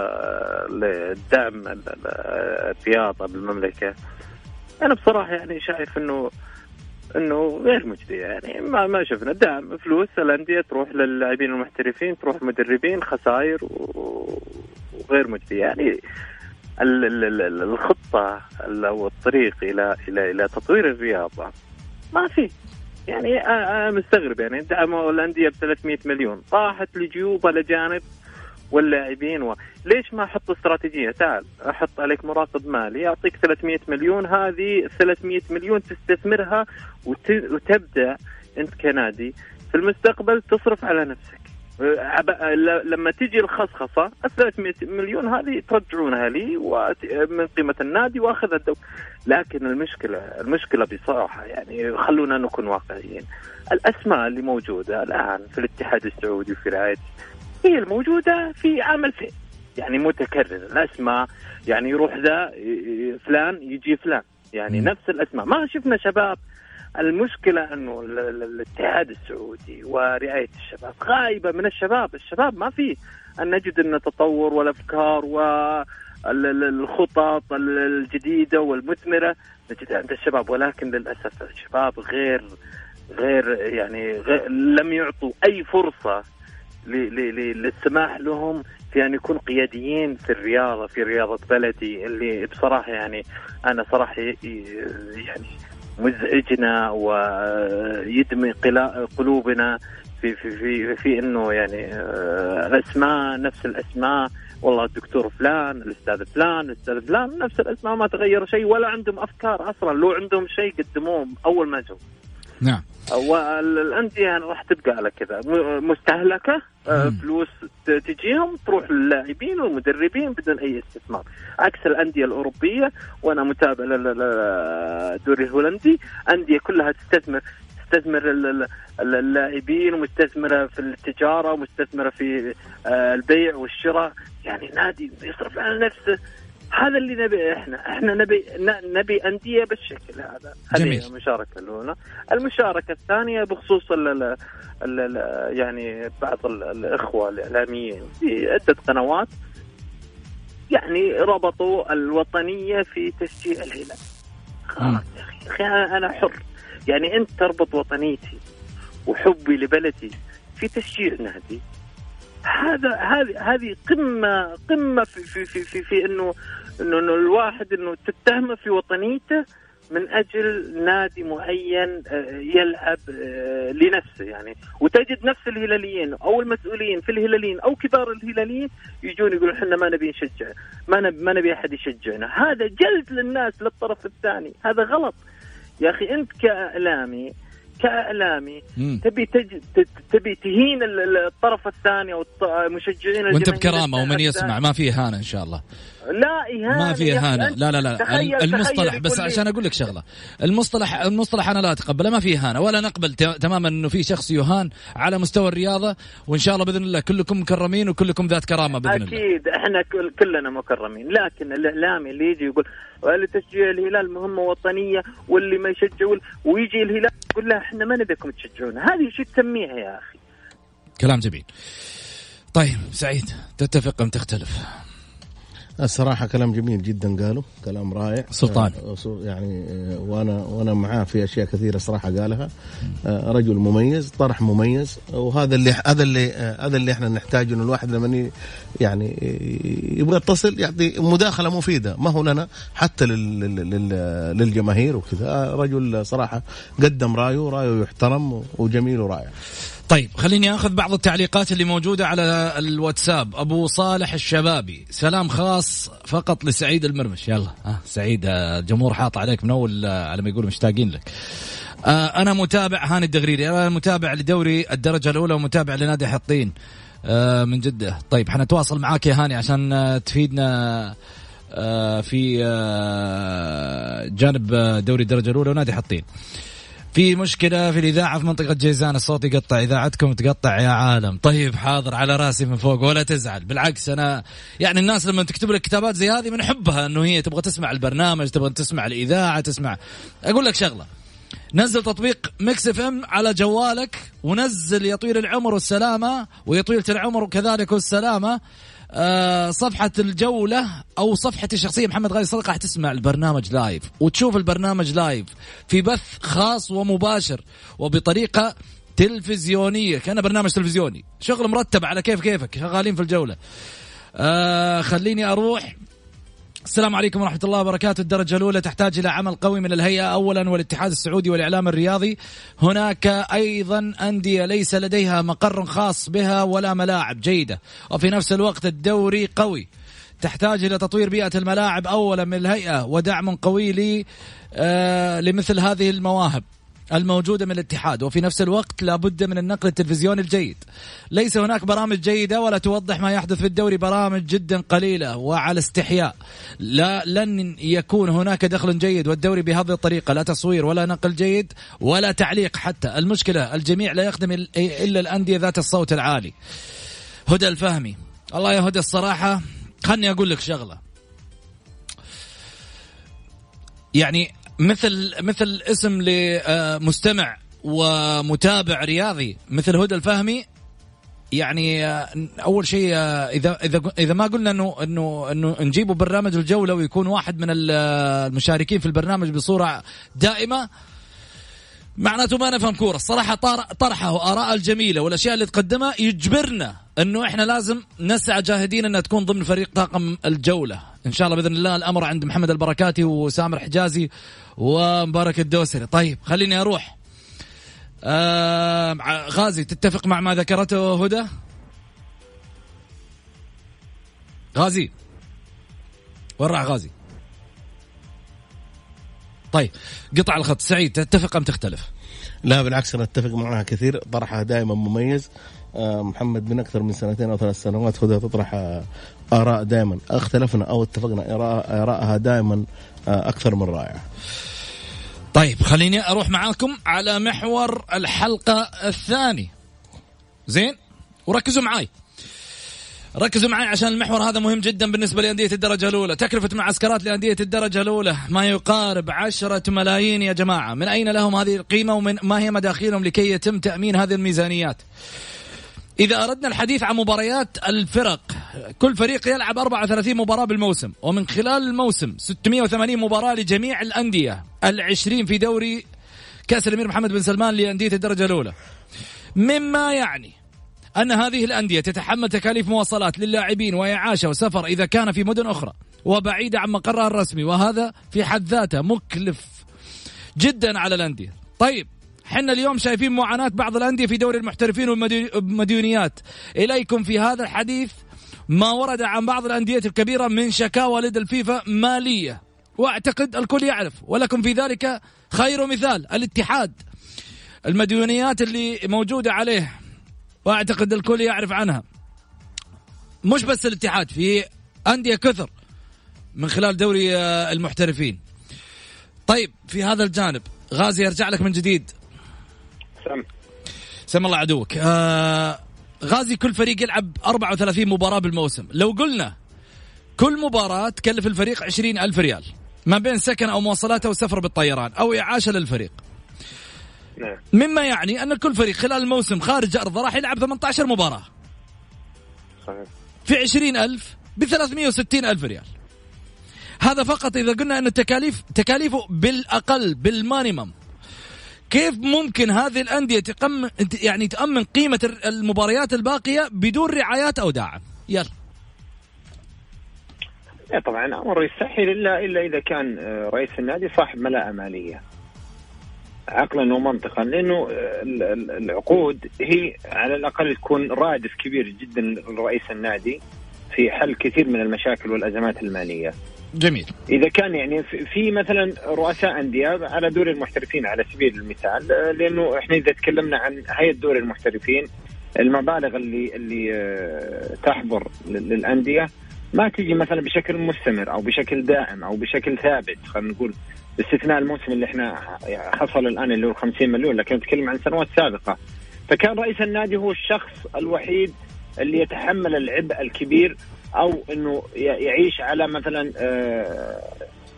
لدعم ال- ال- الرياضه بالمملكه أنا بصراحة يعني شايف انه إنه غير مجدي يعني. ما ما شفنا. دعم فلوس الأندية تروح للاعبين المحترفين تروح مدربين خسائر وغير مجدي يعني. الخطة ال- أو الطريق إلى إلى إلى تطوير الرياضة. ما في. يعني مستغرب. يعني دعموا الأندية ب 300 مليون طاحت لجيوب الاجانب واللاعبين و... ليش ما أحط استراتيجية؟ تعال أحط عليك مراقب مالي أعطيك 300 مليون هذه 300 مليون تستثمرها وت... وتبدأ أنت كنادي في المستقبل تصرف على نفسك. لما تجي الخصخصة ال 300 مليون هذه ترجعونها لي من قيمة النادي واخذها الدو لكن المشكلة المشكلة بصراحة يعني خلونا نكون واقعيين. الأسماء اللي موجودة الآن في الاتحاد السعودي وفي رعايه هي الموجودة في عام 2000 يعني متكرر الأسماء يعني يروح ذا فلان يجي فلان. يعني مم. نفس الأسماء. ما شفنا شباب المشكلة أنه ال- ال- الاتحاد السعودي ورعاية الشباب غايبة من الشباب. الشباب ما في أن نجد أن التطور والأفكار والخطط الجديدة والمثمرة نجدها عند الشباب. ولكن للأسف الشباب غير غير يعني غير لم يعطوا أي فرصة للسماح لهم في أن يكون قياديين في الرياضة في رياضة بلدي اللي بصراحة يعني أنا صراحة يعني مزعجنا ويدمي قلوبنا في في في في إنه يعني آه، الأسماء نفس الأسماء. والله الدكتور فلان الأستاذ فلان الأستاذ فلان نفس الأسماء ما تغير شيء ولا عندهم أفكار أصلا لو عندهم شيء قدموه أول ما جو نعم. والأندية راح تبقى على كذا. مستهلكة آه،. فلوس تجيهم تروح للاعبين والمدربين بدون أي استثمار. عكس الأندية الأوروبية وأنا متابع لل- لل- الدوري الهولندي أندية كلها تستثمر تستثمر ال- ال- ال- اللاعبين ومستثمره في التجارة ومستثمره في آه، البيع والشراء. يعني نادي يصرف على نفسه. هذا اللي نبي إحنا. إحنا نبي نبي أندية بالشكل هذا. جميل. هذه المشاركة الأولى. المشاركة الثانية بخصوص ال ال ال ال يعني بعض ال- الإخوة الإعلاميين في عدة قنوات يعني ربطوا الوطنية في تشجيع الهلال. خلاص يا أخي. أنا حر. يعني أنت تربط وطنيتي وحبي لبلدي في تشجيع نادي. هذا هذه هذه قمه قمة في في في في, في إنه إنه إنه الواحد إنه تتهمه في وطنيته من أجل نادي معين آه، يلعب آه، لنفسه يعني. وتجد نفس الهلاليين أو المسؤولين في الهلاليين أو كبار الهلاليين يجون يقولون إحنا ما نبي نشجع ما نبي ما نبي أحد يشجعنا. هذا جلد للناس للطرف الثاني. هذا غلط. يا أخي أنت كإعلامي كإعلامي. تبي تج... تبي تهين ال- ال- الطرف الثاني أو المشجعين وأنت بكرامة ومن. يسمع ما في إهانة إن شاء الله لا إهانة ما في. إهانة لا لا لا تخيل- المصطلح تخيل بس عشان أقول لك شغلة المصطلح المصطلح أنا لا أتقبله ما في إهانة ولا نقبل تماما إنه في شخص يهان على مستوى الرياضة وإن شاء الله بإذن الله كلكم مكرمين وكلكم ذات كرامة بإذن الله أكيد إحنا كل كلنا مكرمين لكن الإعلامي اللي يجي يقول "اللي تشجيع الهلال مهمة وطنية واللي ما يشجع وال- ويجي الهلال يقول لا إحنا ما نبيكم تشجعونا. هذه شو تسميها يا أخي؟ كلام جميل. طيب سعيد تتفق أم تختلف؟ الصراحة كلام جميل جدا قاله كلام رائع. سلطان. آه، يعني آه، وأنا وأنا معاه في أشياء كثيرة صراحة قالها. آه، رجل مميز طرح مميز. وهذا اللي هذا اللي آه، هذا اللي إحنا نحتاجه إنه الواحد لما يعني آه، يبغى يتصل يعطي مداخلة مفيدة. ما هو لنا حتى لل- لل- لل- للجماهير وكذا. آه، رجل صراحة قدم رأيه رأيه يحترم وجميل ورائع. طيب خليني آخذ بعض التعليقات اللي موجودة على الواتساب. أبو صالح الشبابي. سلام خاص فقط لسعيد المرمش. يلا. ها سعيد آه، الجمهور حاط عليك من أول آه، على ما يقولوا مشتاقين لك. آه، أنا متابع هاني الدغريري. أنا متابع لدوري الدرجة الأولى ومتابع لنادي حطين آه، من جدة. طيب حنتواصل معاك يا هاني عشان آه، تفيدنا آه، في آه، جانب آه، دوري الدرجة الأولى ونادي حطين. في مشكلة في الإذاعة في منطقة جيزان الصوت يقطع إذاعتكم تقطع يا عالم. طيب حاضر على راسي من فوق ولا تزعل. بالعكس أنا يعني الناس لما تكتب لك كتابات زي هذه بنحبها أنه هي تبغى تسمع البرنامج تبغى تسمع الإذاعة تسمع. أقول لك شغلة. نزل تطبيق Mix FM على جوالك ونزل يا طويل العمر والسلامة ويا طويلة العمر وكذلك والسلامة آه، صفحة الجولة أو صفحتي الشخصية محمد غازي صدقة حتسمع البرنامج live وتشوف البرنامج live في بث خاص ومباشر وبطريقة تلفزيونية كان برنامج تلفزيوني. شغل مرتب على كيف كيفك شغالين في الجولة. آه خليني أروح. السلام عليكم ورحمة الله وبركاته. الدرجة الأولى تحتاج إلى عمل قوي من الهيئة. أولا والاتحاد السعودي والإعلام الرياضي. هناك أيضا أندية ليس لديها مقر خاص بها ولا ملاعب جيدة. وفي نفس الوقت الدوري قوي. تحتاج إلى تطوير بيئة الملاعب أولا من الهيئة ودعم قوي لي آه لمثل هذه المواهب. الموجودة من الاتحاد وفي نفس الوقت لابد من النقل التلفزيوني الجيد. ليس هناك برامج جيدة ولا توضح ما يحدث في الدوري برامج جدا قليلة وعلى استحياء. لا لن يكون هناك دخل جيد والدوري بهذه الطريقة لا تصوير ولا نقل جيد ولا تعليق. حتى المشكلة الجميع لا يخدم إلا الأندية ذات الصوت العالي. هدى الفهمي. الله يا هدى الصراحة. خلني أقول لك شغلة. يعني مثل مثل اسم لمستمع ومتابع رياضي مثل هدى الفهمي يعني آه، أول شيء آه، إذا إذا إذا ما قلنا إنه إنه إنه نجيبه برنامج الجوله ويكون واحد من ال- المشاركين في البرنامج بصورة دائمة معناته ما نفهم كورة. الصراحة طرحه وآراء الجميلة والأشياء اللي تقدمها يجبرنا إنه إحنا لازم نسعى جاهدين إنها تكون ضمن فريق طاقم الجولة. إن شاء الله بإذن الله الأمر عند محمد البركاتي وسامر حجازي ومبارك الدوسري. طيب خليني أروح. آه غازي تتفق مع ما ذكرته هدى؟ غازي. وين راح غازي؟ طيب قطع الخط. سعيد تتفق أم تختلف؟ لا بالعكس أنا أتفق معها كثير. طرحها دائما مميز. آه، محمد من أكثر من سنتين أو ثلاث سنوات خذها تطرح آه، آراء دائما اختلفنا أو اتفقنا ارائها دائما آه، أكثر من رائعة. طيب خليني أروح معاكم على محور الحلقة الثاني. زين؟ وركزوا معاي. ركزوا معي عشان المحور هذا مهم جدا بالنسبة لأندية الدرجة الأولى. تكلفة معسكرات لأندية الدرجة الأولى ما يقارب عشرة ملايين يا جماعة. من أين لهم هذه القيمة ومن ما هي مداخيلهم لكي يتم تأمين هذه الميزانيات؟ إذا أردنا الحديث عن مباريات الفرق كل فريق يلعب 34 مباراة بالموسم ومن خلال الموسم 680 مباراة لجميع الأندية العشرين في دوري كأس الأمير محمد بن سلمان لأندية الدرجة الأولى. مما يعني أن هذه الأندية تتحمل تكاليف مواصلات للاعبين وإعاشة وسفر إذا كان في مدن أخرى وبعيدة عن مقرها الرسمي وهذا في حد ذاته مكلف جدا على الأندية. طيب حنا اليوم شايفين معاناة بعض الأندية في دوري المحترفين والمديونيات. إليكم في هذا الحديث ما ورد عن بعض الأندية الكبيرة من شكاوى لدى الفيفا مالية. وأعتقد الكل يعرف ولكم في ذلك خير مثال الاتحاد. المديونيات اللي موجودة عليه وأعتقد الكل يعرف عنها. مش بس الاتحاد في أندية كثر من خلال دوري المحترفين. طيب في هذا الجانب غازي أرجع لك من جديد. سم. سم الله عدوك. آه غازي كل فريق يلعب 34 مباراة بالموسم. لو قلنا كل مباراة تكلف الفريق 20 ألف ريال. ما بين سكن أو مواصلات أو سفر بالطيران أو إعاشة للفريق. نعم. مما يعني أن كل فريق خلال الموسم خارج أرضه راح يلعب 18 مباراة. صحيح. في 20 ألف ب 360 ألف ريال. هذا فقط إذا قلنا أن التكاليف تكاليفه بالأقل بالمانيمم. كيف ممكن هذه الأندية تقم يعني تأمن قيمة المباريات الباقية بدون رعايات أو دعم يلا. طبعا أمر يستحيل الا إلا إذا كان آه، رئيس النادي صاحب ملاءه مالية. عقلا ومنطقا لأنه آه، ال- ال- العقود هي على الأقل تكون رادف كبير جدا لرئيس النادي في حل كثير من المشاكل والأزمات المالية. جميل. إذا كان يعني في- مثلا رؤساء أندية على دوري المحترفين على سبيل المثال لأنه إحنا إذا تكلمنا عن هيئة دوري المحترفين المبالغ اللي اللي آه، تحضر لل- للأندية ما تجي مثلا بشكل مستمر أو بشكل دائم أو بشكل ثابت خلينا نقول باستثناء الموسم اللي إحنا حصل الآن اللي هو 50 مليون لكن نتكلم عن سنوات سابقة. فكان رئيس النادي هو الشخص الوحيد اللي يتحمل العبء الكبير أو إنه يعيش على مثلا آه،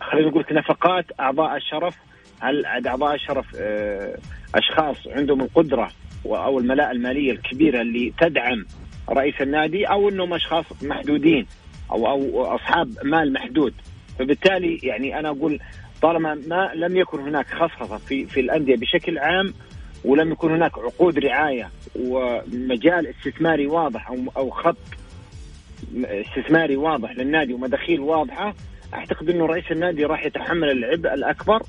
خلينا نقول نفقات أعضاء الشرف هل أعضاء الشرف آه، أشخاص عندهم القدرة أو الملاءه المالية الكبيرة اللي تدعم رئيس النادي أو إنهم أشخاص محدودين أو أو أصحاب مال محدود؟ فبالتالي يعني أنا أقول طالما ما لم يكن هناك خصخصة في في الأندية بشكل عام ولم يكن هناك عقود رعاية ومجال استثماري واضح أو أو خط استثماري واضح للنادي ومداخيل واضحة أعتقد إنه رئيس النادي راح يتحمل العبء الأكبر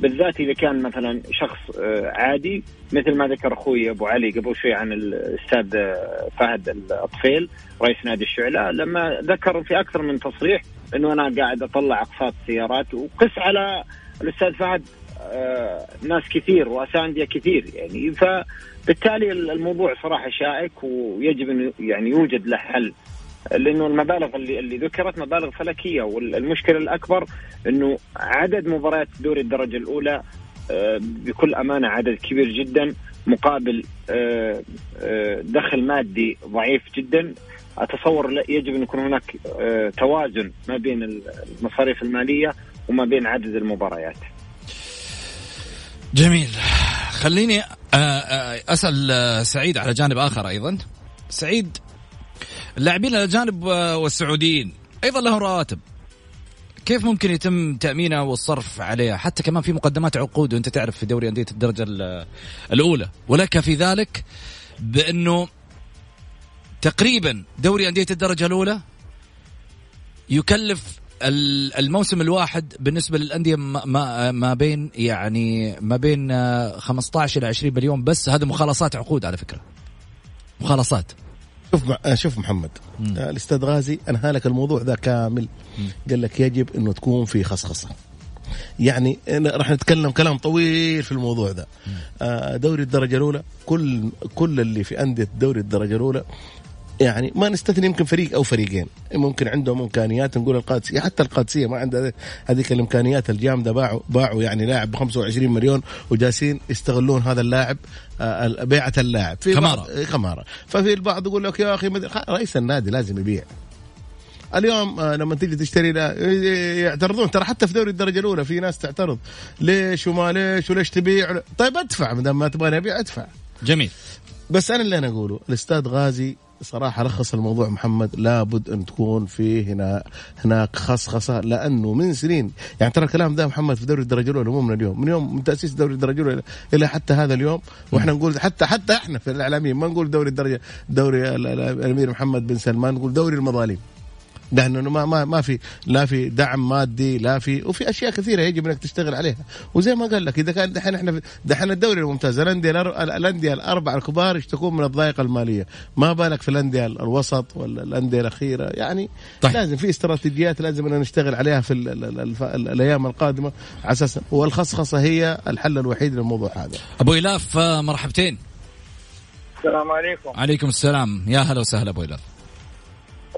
بالذات إذا كان مثلا شخص آه، عادي مثل ما ذكر أخوي أبو علي قبل شوي عن الأستاذ آه، فهد الطفيل رئيس نادي الشعلة لما ذكر في أكثر من تصريح إنه أنا قاعد أطلع أقساط سيارات وقس على الأستاذ فهد آه، ناس كثير رؤساء انديه كثير يعني. فبالتالي الموضوع صراحة شائك ويجب إنه يعني يوجد له حل لأنه المبالغ اللي اللي ذكرت مبالغ فلكية والمشكلة الأكبر إنه عدد مباريات دوري الدرجة الأولى آه، بكل أمانة عدد كبير جدا مقابل آه، آه، دخل مادي ضعيف جدا. أتصور يجب أن يكون هناك توازن ما بين المصاريف المالية وما بين عدد المباريات. جميل. خليني أسأل سعيد على جانب آخر أيضا. سعيد اللاعبين الاجانب آه، والسعوديين. أيضا لهم رواتب. كيف ممكن يتم تأمينها والصرف عليها؟ حتى كمان في مقدمات عقود وأنت تعرف في دوري أندية الدرجة ال- الأولى. ولك في ذلك بأنه تقريبا دوري أندية الدرجة الأولى يكلف ال- الموسم الواحد بالنسبة للأندية ما- ما ما بين يعني ما بين آه، 15 إلى 20 مليون. بس هذا مخالصات عقود على فكرة. مخالصات. شوف مع- شوف محمد. آه، الأستاذ غازي انهى لك الموضوع ذا كامل. قال لك يجب إنه تكون في خصخصة. يعني راح نتكلم كلام طويل في الموضوع ده آه، دوري الدرجة الأولى كل كل اللي في أندية دوري الدرجة الأولى يعني ما نستثني يمكن فريق أو فريقين. ممكن عندهم إمكانيات نقول القادسيه حتى القادسية ما عندها هذيك الإمكانيات الجامدة. باعوا باعوا يعني لاعب ب 25 مليون وجالسين يستغلون هذا اللاعب آه، بيعة اللاعب. في كمارة. إيه، كمارة ففي البعض يقول لك يا أخي رئيس النادي لازم يبيع. اليوم آه، لما تيجي تشتري لا ي- يعترضون ترى حتى في دوري الدرجة الأولى في ناس تعترض. ليش وما ليش وليش تبيع؟ طيب أدفع. ما دام ما تبغاني أبيع أدفع. جميل. بس أنا اللي أنا أقوله الأستاذ غازي صراحة لخص الموضوع محمد لابد أن تكون في هنا هناك خصخصة لأنه من سنين يعني ترى الكلام ده محمد في دوري الدرجة الأولى مو من اليوم من يوم من تأسيس دوري الدرجة الأولى إلى حتى هذا اليوم وإحنا نقول حتى حتى إحنا في الاعلاميين ما نقول دوري الدرجة دوري الأمير محمد بن سلمان نقول دوري المظالم. لأنه ما ما ما في لا في دعم مادي لا في وفي أشياء كثيرة يجب إنك تشتغل عليها. وزي ما قال لك إذا كان دحين إحنا دحين الدوري الممتاز الأندية الأندية الاربع الكبار يشتكون من الضائقة المالية؟ ما بالك في الأندية الوسط ولا الأندية الأخيرة؟ يعني طيب. لازم في استراتيجيات لازم إن نشتغل عليها في ال ال ال الأيام القادمة على أساس والخصخصة هي الحل الوحيد للموضوع هذا. أبو إلاف مرحبتين. السلام عليكم. عليكم السلام. يا هلا وسهلا أبو إلاف.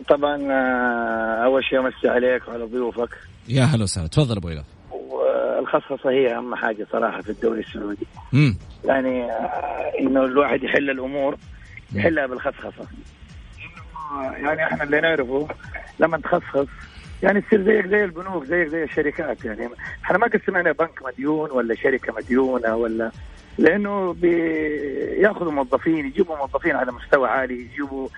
طبعا آه، أول شيء أمسي عليك وعلى ضيوفك. يا هلا وسهلا. تفضل أبو ايلف والخصخصه هي أهم حاجة صراحة في الدوري السعودي. امم يعني آه، إنه الواحد يحل الأمور يحلها بالخصخصة. يعني إحنا اللي نعرفه لما تخصص يعني تصير زيك زي البنوك زيك زي الشركات. يعني إحنا ما قسمنا بنك مديون ولا شركة مديونة ولا لأنه بياخذوا موظفين يجيبوا موظفين على مستوى عالي يجيبوا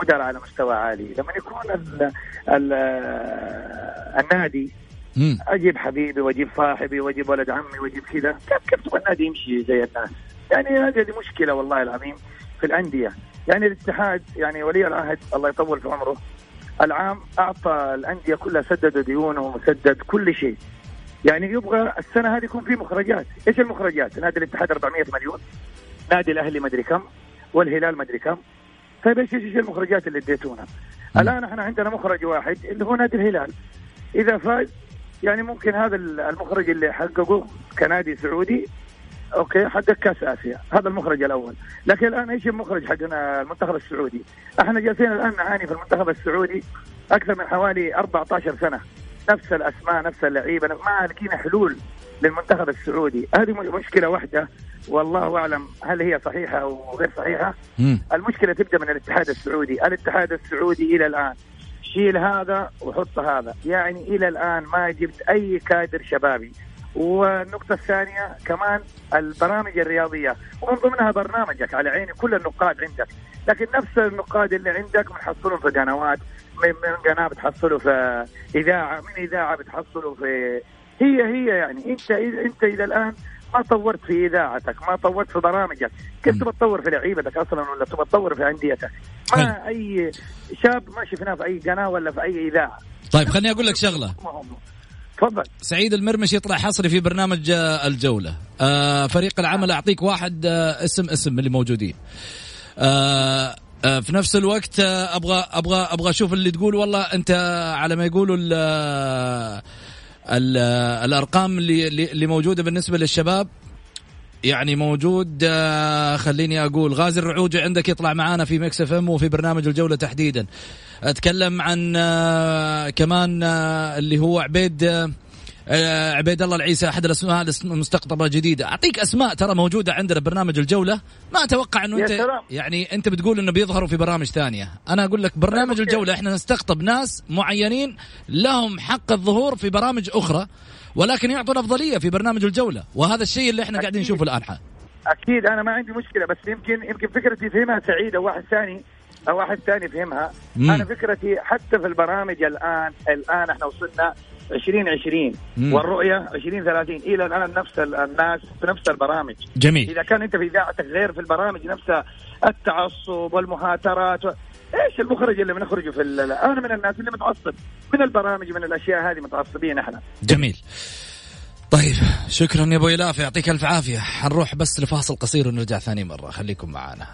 مدراء على مستوى عالي. لما يكون ال ال النادي أجيب حبيبي وأجيب صاحبي وأجيب ولد عمي وأجيب كذا كيف كيف تبغى النادي يمشي زي الناس؟ يعني هذه مشكلة والله العظيم في الأندية. يعني الاتحاد يعني ولي العهد الله يطول في عمره العام أعطى الأندية كلها سدد ديونه وسدد كل شيء. يعني يبغى السنة هذه يكون في مخرجات. إيش المخرجات؟ نادي الاتحاد 400 مليون نادي الأهلي مدري كم والهلال مدري كم. طيب إيش إيش المخرجات اللي اديتونا؟ الآن إحنا عندنا مخرج واحد اللي هو نادي الهلال. إذا فاز يعني ممكن هذا المخرج اللي حققه كنادي سعودي أوكي حقق كأس آسيا. هذا المخرج الأول. لكن الآن إيش المخرج حقنا؟ المنتخب السعودي. إحنا جالسين الآن نعاني في المنتخب السعودي أكثر من حوالي 14 سنة. نفس الأسماء نفس اللعيبة ما لقينا حلول. للمنتخب السعودي. هذه مشكلة واحدة والله أعلم هل هي صحيحة أو غير صحيحة. مم. المشكلة تبدأ من الاتحاد السعودي. الاتحاد السعودي إلى الآن شيل هذا وحط هذا. يعني إلى الآن ما جبت أي كادر شبابي. والنقطة الثانية كمان البرامج الرياضية. ومن ضمنها برنامجك على عيني كل النقاد عندك. لكن نفس النقاد اللي عندك بنحصلهم في قنوات من من قناة بتحصله في إذاعة من إذاعة بتحصله في هي هي يعني أنت أنت إلى الآن ما طورت في اذاعتك ما طورت في برامجك. كيف تبغى تطور في لعيبتك أصلا ولا تبغى تطور في أنديتك؟ ما أي شاب ما شفناه في أي قناة ولا في أي إذاعة. طيب خليني أقول لك شغلة. تفضل. سعيد المرمش يطلع حصري في برنامج آه، الجولة. آه فريق العمل أعطيك واحد آه اسم اسم من اللي موجودين. آه آه في نفس الوقت آه أبغى أبغى أبغى أشوف اللي تقول. والله أنت على ما يقولوا الأرقام اللي اللي موجودة بالنسبة للشباب يعني موجود آه، خليني أقول غازي الرعوجي عندك يطلع معانا في Mix FM وفي برنامج الجولة تحديدا. أتكلم عن آه، كمان آه، اللي هو عبيد عبيد الله العيسى أحد الأسماء المستقطبة الجديدة. أعطيك أسماء ترى موجودة عندنا برنامج الجولة. ما أتوقع إنه انت سلام. يعني أنت بتقول إنه بيظهروا في برامج ثانية. أنا أقول لك برنامج الجولة إحنا نستقطب ناس معينين لهم حق الظهور في برامج أخرى ولكن يعطوا الافضليه في برنامج الجولة. وهذا الشيء اللي إحنا قاعدين نشوفه الآن. أكيد. أنا ما عندي مشكلة بس يمكن يمكن فكرتي فهمها سعيد أو واحد ثاني أو واحد ثاني فهمها. مم. أنا فكرتي حتى في البرامج الان الآن إحنا وصلنا 2020 والرؤية 2030 إلى الان نفس الناس في نفس البرامج. جميل. إذا كان أنت في اذاعتك غير في البرامج نفسها التعصب والمهاترات و... إيش المخرج اللي بنخرجه في ال... أنا من الناس اللي متعصب. من البرامج من الأشياء هذه متعصبين إحنا. جميل. طيب شكرا يا أبو الاف يعطيك ألف عافية. حنروح بس لفاصل قصير ونرجع ثاني مرة. خليكم معنا